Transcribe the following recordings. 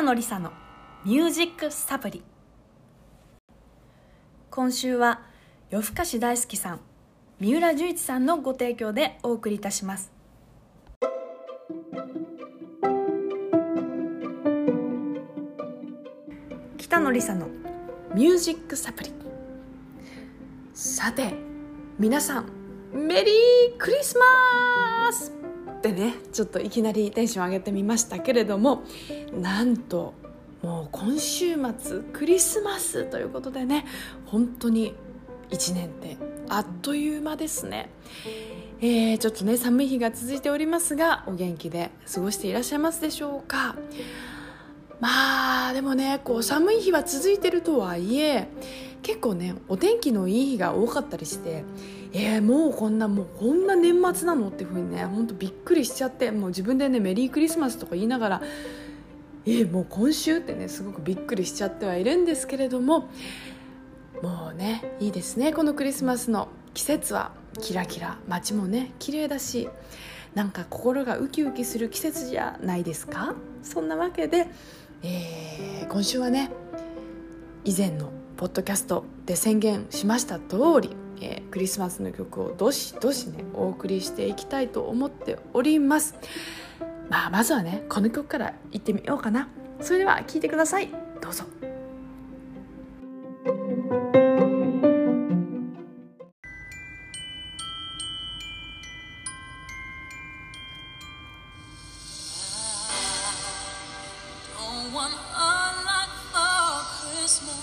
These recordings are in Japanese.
北野梨沙のミュージックサプリ。今週は夜更かし大好きさん三浦十一さんのご提供でお送りいたします。北野梨沙のミュージックサプリ。さて皆さんメリークリスマス!ってねちょっといきなりテンション上げてみましたけれどもなんともう今週末クリスマスということでね本当に1年ってあっという間ですね、えー、ちょっとね寒い日が続いておりますがお元気で過ごしていらっしゃいますでしょうか。まあでもねこう寒い日は続いてるとはいえ結構ねお天気のいい日が多かったりしてえー、もうこんなもうこんな年末なのっていうふうにね本当びっくりしちゃってもう自分でねメリークリスマスとか言いながらえー、もう今週ってねすごくびっくりしちゃってはいるんですけれどももうねいいですねこのクリスマスの季節は。キラキラ街もね綺麗だしなんか心がウキウキする季節じゃないですか？そんなわけで、えー、今週はね以前のポッドキャストで宣言しました通り、えー、クリスマスの曲をどしどしねお送りしていきたいと思っております。まあまずはねこの曲からいってみようかな。それでは聴いてください。どうぞ。た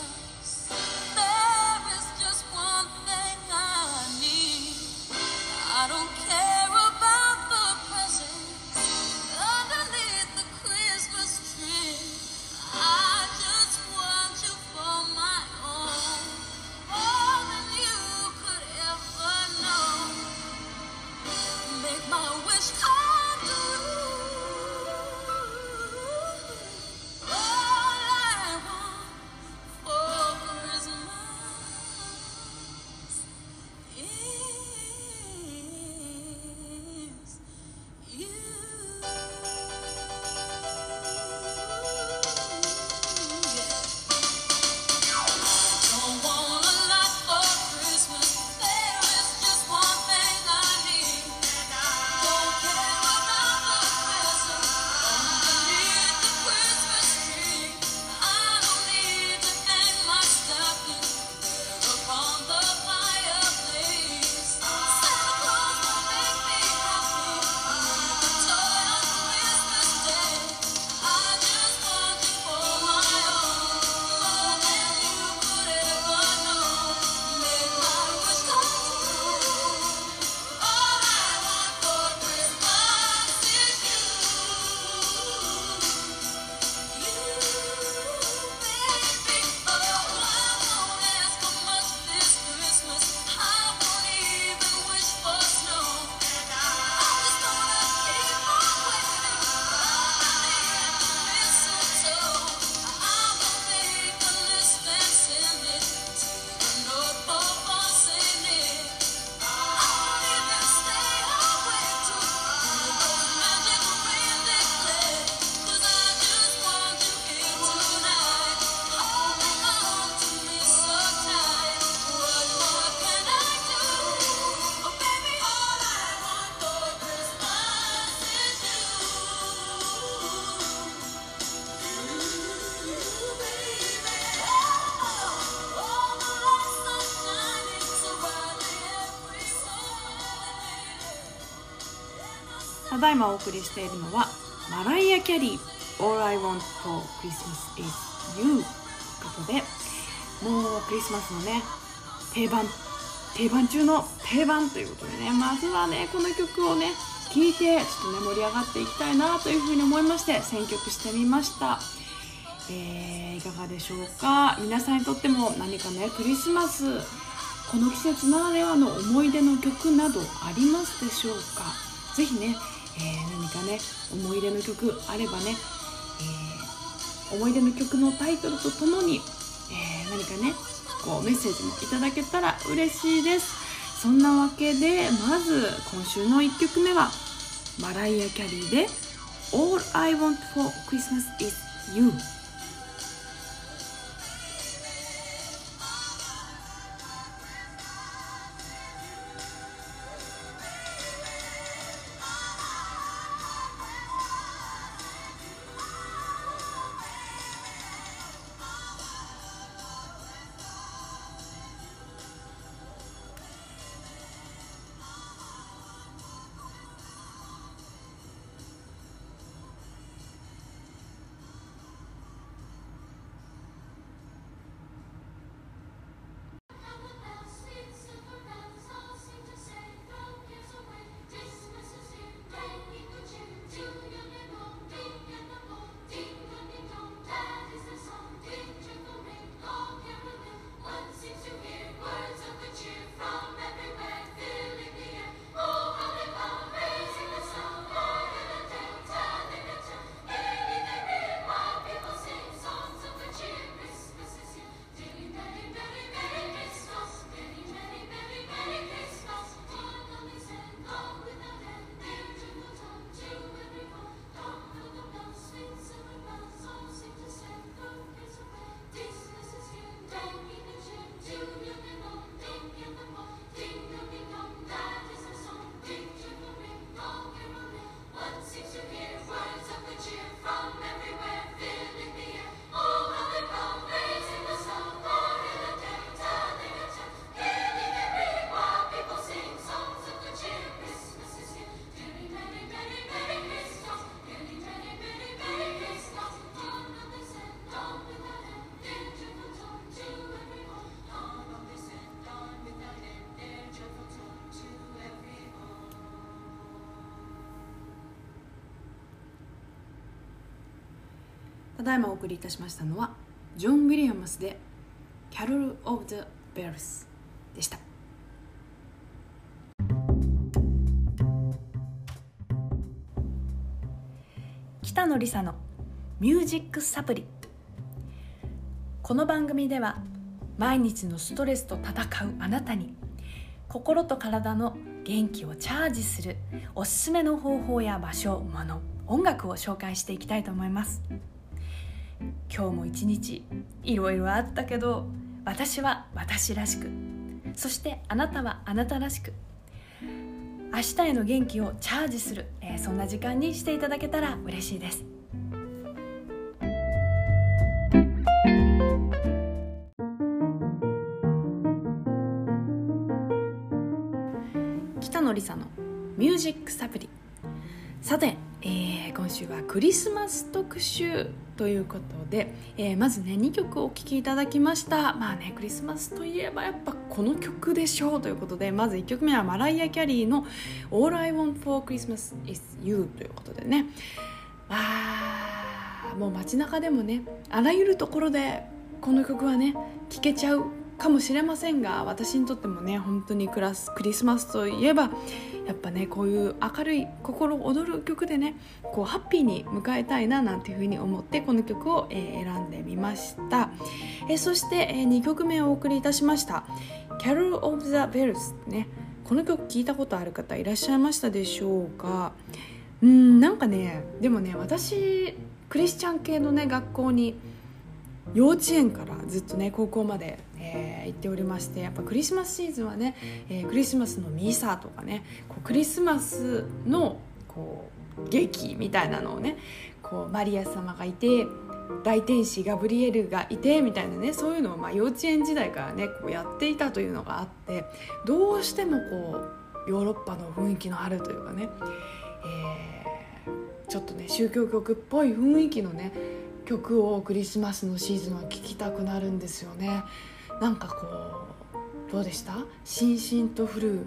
だいまお送りしているのはマライア・キャリー All I Want for Christmas is You ということでもうクリスマスのね定番定番中の定番ということでねまずはねこの曲をね聴いてちょっとね盛り上がっていきたいなというふうに思いまして選曲してみました。えー、いかがでしょうか？皆さんにとっても何かねクリスマスこの季節ならではの思い出の曲などありますでしょうか？ぜひねえー、何かね思い出の曲あればね、えー、思い出の曲のタイトルとともに、えー、何かねこうメッセージもいただけたら嬉しいです。そんなわけでまず今週の1曲目はマライア・キャリーで All I Want for Christmas is You だいまお送りいたしましたのはジョン・ウィリアムスで「キャロル・オブ・ザ・ベルス」でした北野梨沙の「ミュージックサプリ」この番組では毎日のストレスと戦うあなたに心と体の元気をチャージするおすすめの方法や場所、物、音楽を紹介していきたいと思います。今日も一日いろいろあったけど私は私らしく。そしてあなたはあなたらしく。明日への元気をチャージする、えー、そんな時間にしていただけたら嬉しいです。北野梨沙のミュージックサプリ、はクリスマス特集ということで、えー、まずね2曲お聴きいただきました。まあねクリスマスといえばやっぱこの曲でしょうということでまず1曲目はマライア・キャリーの「All I Want for Christmas is You」ということでね。あもう街中でもねあらゆるところでこの曲はね聴けちゃうかもしれませんが私にとってもね本当にクラスクリスマスといえばやっぱねこういう明るい心躍る曲でねこうハッピーに迎えたいななんていうふうに思ってこの曲を、えー、選んでみました、えー、そして、えー、2曲目をお送りいたしました「Carol of the Bells」ね。この曲聞いたことある方いらっしゃいましたでしょうか？うんなんかねでもね私クリスチャン系のね学校に幼稚園からずっとね高校までえー、言っておりましてやっぱクリスマスシーズンはね、えー、クリスマスのミサとかねこうクリスマスのこう劇みたいなのをねこうマリア様がいて大天使ガブリエルがいてみたいなねそういうのをまあ幼稚園時代からねこうやっていたというのがあってどうしてもこうヨーロッパの雰囲気のあるというかね、えー、ちょっとね宗教曲っぽい雰囲気のね曲をクリスマスのシーズンは聴きたくなるんですよね。なんかこうどうでした？しんしんと降る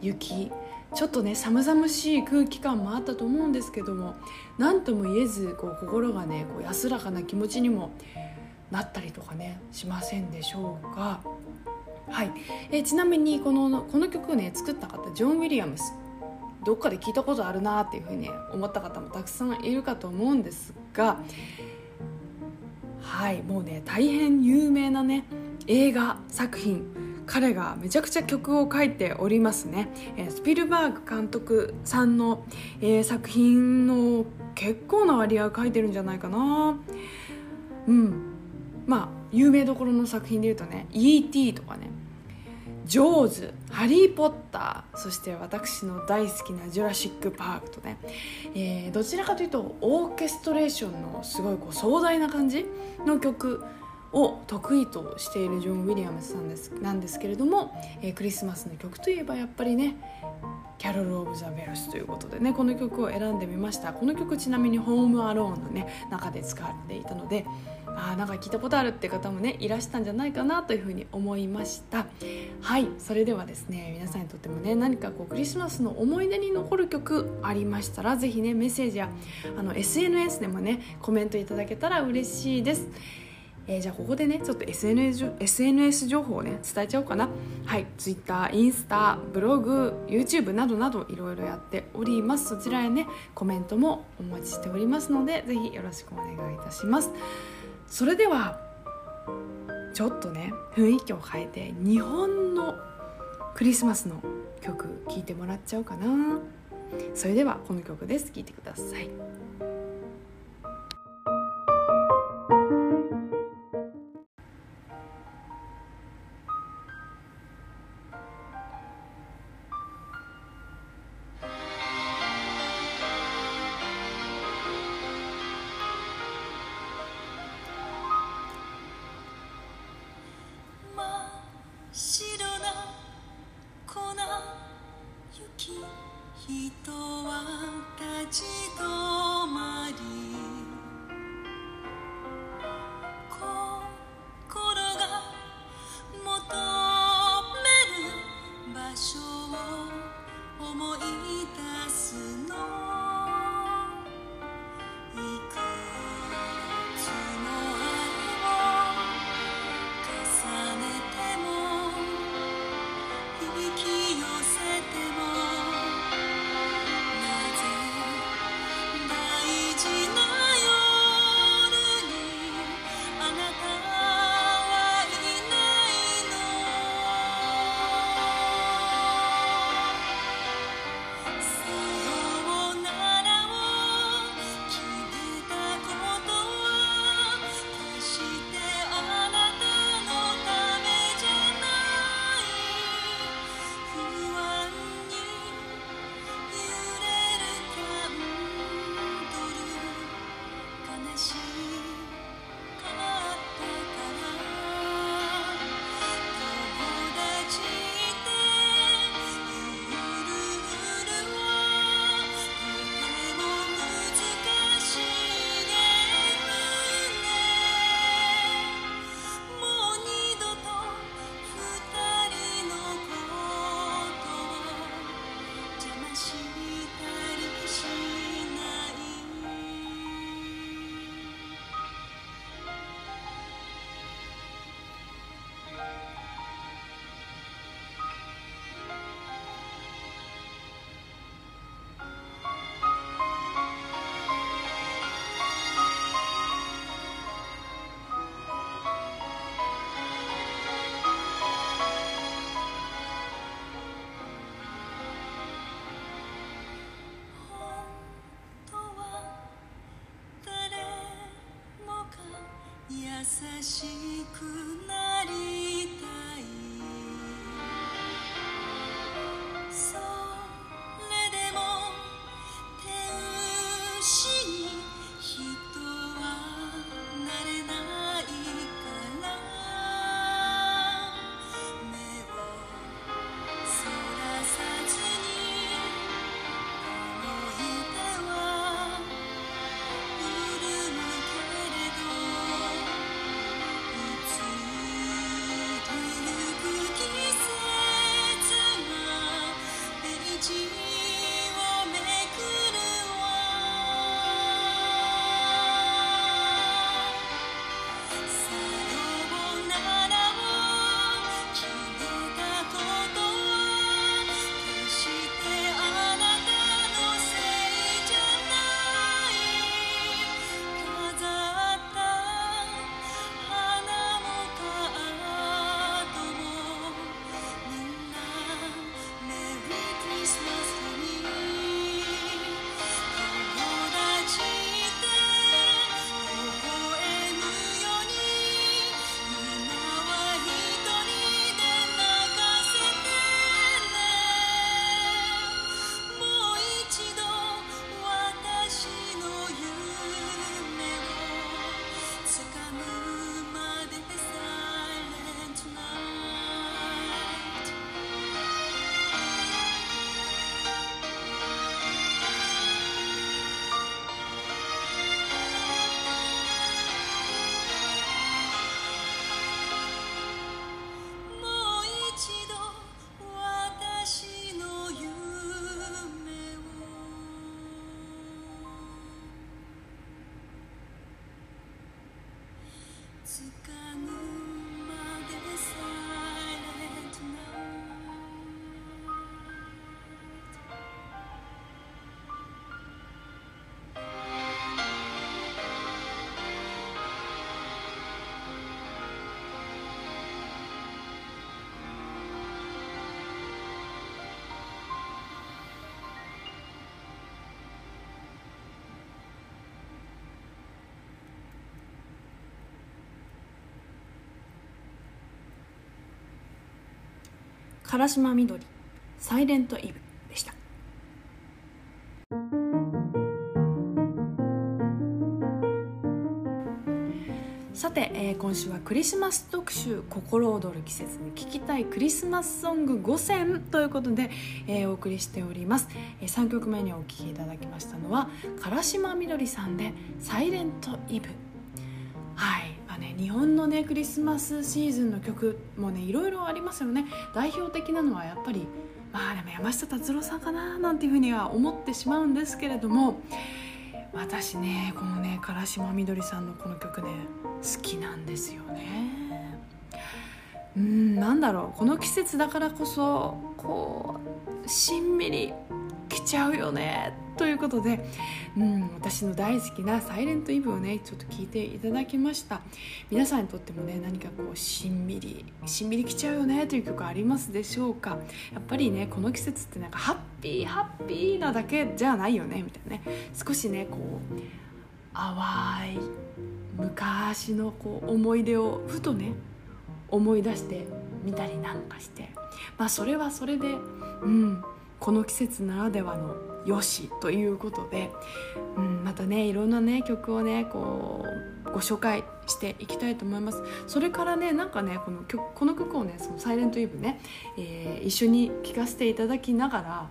雪。ちょっとね寒々しい空気感もあったと思うんですけども何とも言えずこう心がねこう安らかな気持ちにもなったりとかねしませんでしょうか。はい。えちなみにこのこの曲をね作った方ジョン・ウィリアムス。どっかで聞いたことあるなっていうふうに思った方もたくさんいるかと思うんですがはい。もうね大変有名なね映画作品。彼がめちゃくちゃ曲を書いておりますね、スピルバーグ監督さんの、作品の結構な割合を書いてるんじゃないかな。うん。まあ有名どころの作品でいうとね「E.T.」とかね「ジョーズ」「ハリー・ポッター」そして私の大好きな「ジュラシック・パーク」とね、えー、どちらかというとオーケストレーションのすごいこう壮大な感じの曲。を得意としているジョン・ウィリアムズさんですなんですけれども、えー、クリスマスの曲といえばやっぱりね「キャロル・オブ・ザ・ベルス」ということでねこの曲を選んでみました。この曲ちなみに「ホーム・アローン」のね中で使われていたのであなんか聞いたことあるって方もねいらしたんじゃないかなというふうに思いました。はいそれではですね皆さんにとってもね何かこうクリスマスの思い出に残る曲ありましたら是非ねメッセージやあの SNS でもねコメントいただけたら嬉しいです。えー、じゃあここでねちょっと SNS, SNS 情報をね伝えちゃおうかな。はい。Twitter インスタブログ YouTube などなどいろいろやっております。そちらへねコメントもお待ちしておりますのでぜひよろしくお願いいたします。それではちょっとね雰囲気を変えて日本のクリスマスの曲聴いてもらっちゃおうかな。それではこの曲です。聴いてください。雪人は立ち止く唐島みどりサイレントイブでした。さて、えー今週はクリスマス特集「心躍る季節に聴きたいクリスマスソング5選」ということで、えーお送りしております、え3曲目にお聴きいただきましたのは唐島みどりさんで「サイレントイブ」はい。ね、日本のねクリスマスシーズンの曲もねいろいろありますよね。代表的なのはやっぱりまあでも山下達郎さんかななんていうふうには思ってしまうんですけれども私ねこのね唐島みどりさんのこの曲ね好きなんですよね。うんなんだろうこの季節だからこそこうしんみりきちゃうよね。ということで、うん、私の大好きな「サイレントイブをねちょっと聞いていただきました。皆さんにとってもね何かこうしんみりしんみりきちゃうよねという曲ありますでしょうか。やっぱりねこの季節ってなんかハッピーハッピーなだけじゃないよねみたいなね。少しねこう淡い昔のこう思い出をふとね思い出してみたりなんかして。まあそれはそれでうん。この季節ならではのよしということで、うん、またねいろんなね曲をねこうご紹介していきたいと思います。それからねなんかねこの曲この曲をね「そのサイレントイブね、えー一緒に聴かせていただきながら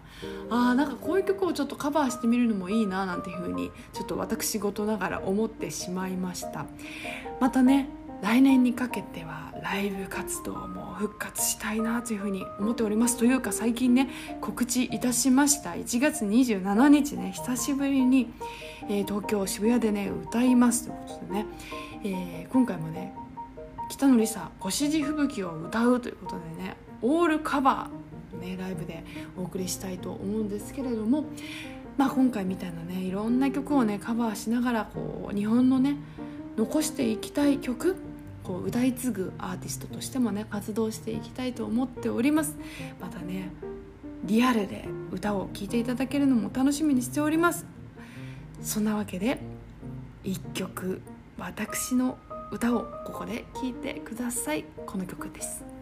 あーなんかこういう曲をちょっとカバーしてみるのもいいななんていうふうにちょっと私事ながら思ってしまいました。またね来年にかけてはライブ活動も復活したいなというふうに思っておりますというか最近ね告知いたしました。1月27日ね久しぶりに、えー東京渋谷でね歌いますということでね、えー今回もね北野梨沙「星地吹雪」を歌うということでねオールカバーねライブでお送りしたいと思うんですけれどもまあ今回みたいなねいろんな曲をねカバーしながらこう日本のね残していきたい曲こう歌い継ぐアーティストとしてもね活動していきたいと思っております。またねリアルで歌を聴いていただけるのも楽しみにしております。そんなわけで一曲私の歌をここで聴いてください。この曲です。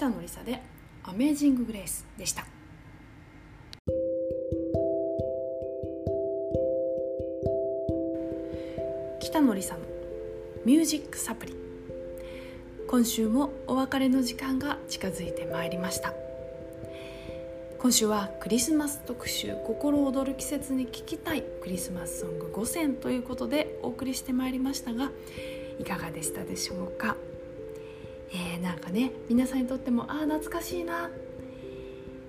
北野梨沙で「アメージング・グレース」でした。北野梨沙の「ミュージック・サプリ」今週もお別れの時間が近づいてまいりました。今週はクリスマス特集「心躍る季節に聴きたいクリスマスソング5選」ということでお送りしてまいりましたがいかがでしたでしょうか、ね皆さんにとってもああ懐かしいな。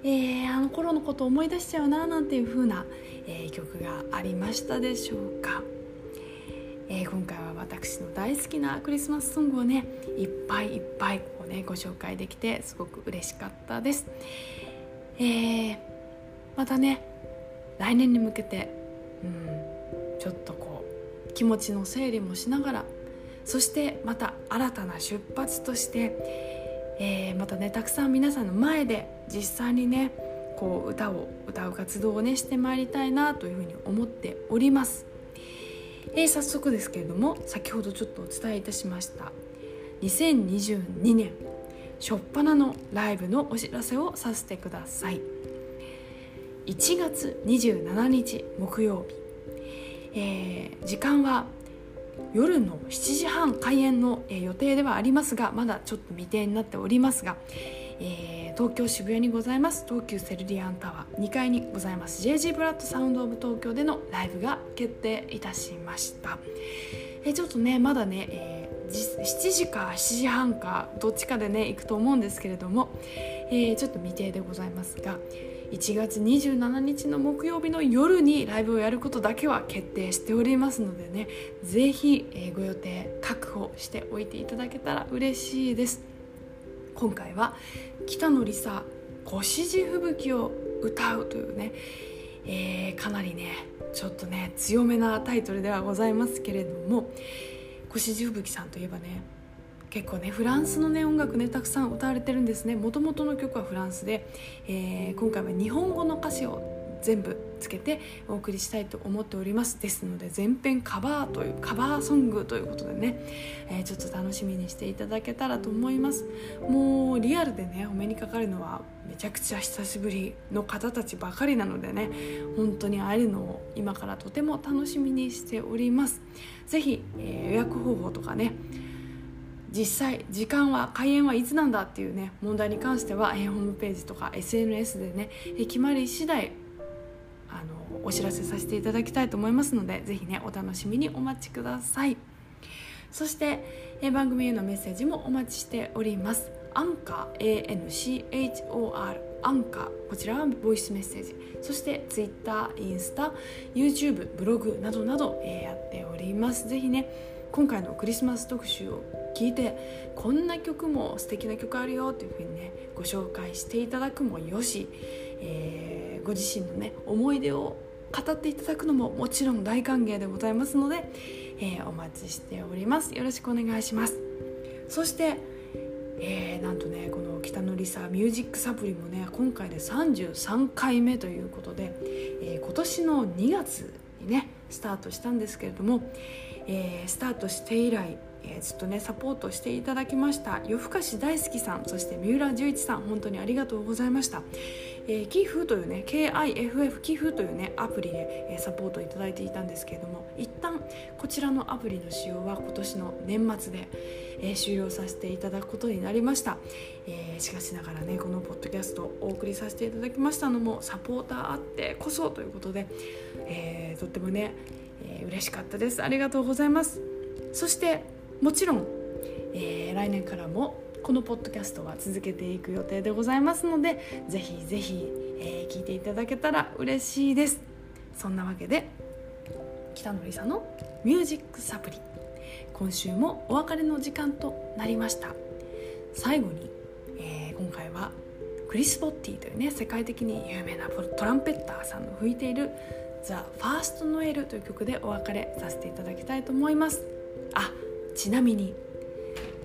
えー、あの頃のことを思い出しちゃうななんていう風な、えー、曲がありましたでしょうか、えー、今回は私の大好きなクリスマスソングをねいっぱいいっぱいこう、ね、ご紹介できてすごく嬉しかったです、えー、またね来年に向けて、うん、ちょっとこう気持ちの整理もしながらそしてまた新たな出発としてえー、またねたくさん皆さんの前で実際にねこう歌を歌う活動をねしてまいりたいなというふうに思っております、えー、早速ですけれども先ほどちょっとお伝えいたしました2022年初っ端のライブのお知らせをさせてください。1月27日木曜日、えー、時間は夜の7時半開演の、え予定ではありますがまだちょっと未定になっておりますが、えー、東京渋谷にございます。東急セルリアンタワー。2階にございます。JG ブラッドサウンドオブ東京でのライブが決定いたしました、えー、ちょっとねまだね、えー、7時か7時半かどっちかでね行くと思うんですけれども、えちょっと未定でございますが1月27日の木曜日の夜にライブをやることだけは決定しておりますのでねぜひ、えご予定確保しておいていただけたら嬉しいです。今回は北野梨沙「腰地吹雪」を歌うというね、えー、かなりねちょっとね強めなタイトルではございますけれども越路吹雪さんといえばね結構ねフランスのね音楽ねたくさん歌われてるんですね。もともとの曲はフランスで、えー、今回は日本語の歌詞を全部つけてお送りしたいと思っております。ですので全編カバーというカバーソングということでね、えー、ちょっと楽しみにしていただけたらと思います。もうリアルでねお目にかかるのはめちゃくちゃ久しぶりの方たちばかりなのでね本当に会えるのを今からとても楽しみにしております。是非、えー、予約方法とかね実際時間は開演はいつなんだっていうね問題に関しては、えー、ホームページとか SNS でね、えー、決まり次第あのお知らせさせていただきたいと思いますのでぜひねお楽しみにお待ちください。そして、えー、番組へのメッセージもお待ちしております。アンカー ANCHOR アンカーこちらはボイスメッセージ。そして Twitter、インスタ YouTube、ブログなどなど、えー、やっております。ぜひね今回のクリスマス特集を聞いてこんな曲も素敵な曲あるよというふうにねご紹介していただくもよし、えー、ご自身のね思い出を語っていただくのももちろん大歓迎でございますので、えー、お待ちしております。よろしくお願いします。そしてえー、なんとねこの北のりさミュージックサプリもね今回で33回目ということで、えー、今年の2月にねスタートしたんですけれども、えー、スタートして以来えー、ずっとねサポートしていただきました夜更かし大好きさんそして三浦十一さん本当にありがとうございました、えー、キフというね KIFF キフというねアプリで、えー、サポートいただいていたんですけれども一旦こちらのアプリの使用は今年の年末で、えー、終了させていただくことになりました、えー、しかしながらねこのポッドキャストお送りさせていただきましたのもサポーターあってこそということで、えー、とってもね、えー、嬉しかったです。ありがとうございます。そしてもちろん、えー、来年からもこのポッドキャストは続けていく予定でございますのでぜひぜひ、えー、聞いていただけたら嬉しいです。そんなわけで北野梨沙の「ミュージックサプリ」今週もお別れの時間となりました。最後に、えー、今回はクリス・ポッティというね世界的に有名なトランペッターさんの吹いている「ザ・ファースト・ノエル」という曲でお別れさせていただきたいと思います。あちなみに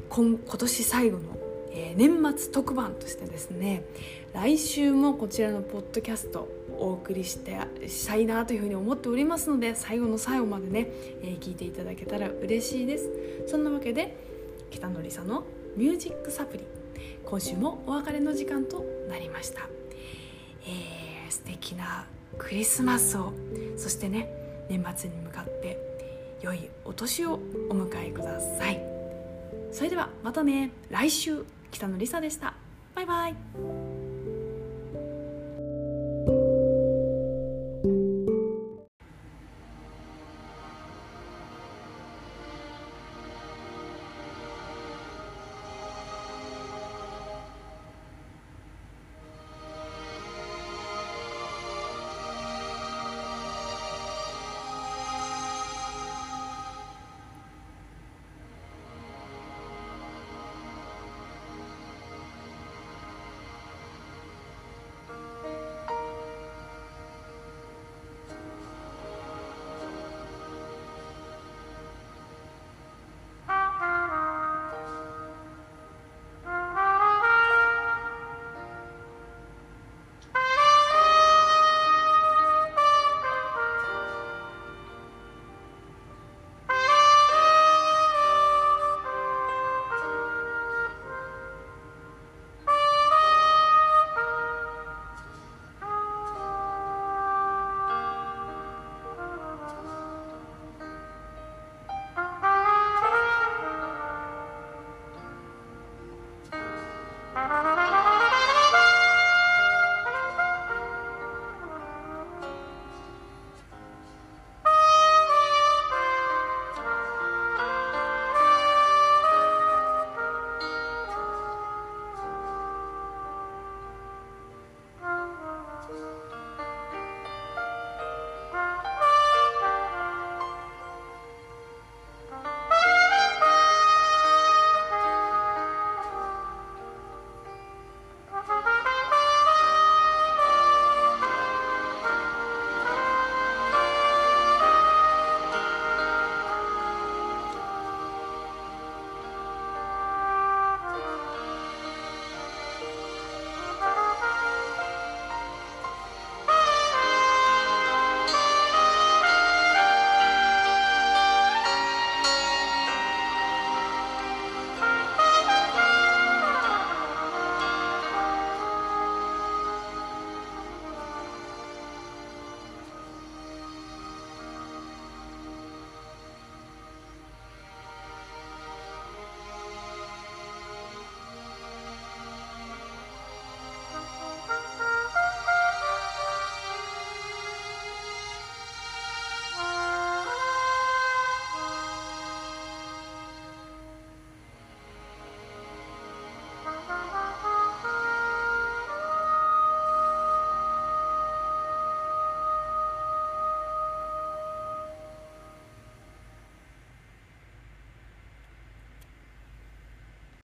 今今年最後の、えー、年末特番としてですね来週もこちらのポッドキャストお送りしてしたいなというふうに思っておりますので最後の最後までね、えー、聞いていただけたら嬉しいです。そんなわけで北野梨沙の「ミュージックサプリ」今週もお別れの時間となりました、えー、素敵なクリスマスをそしてね年末に向かって良いお年をお迎えください。それではまたね。来週北野りさでした。バイバイ。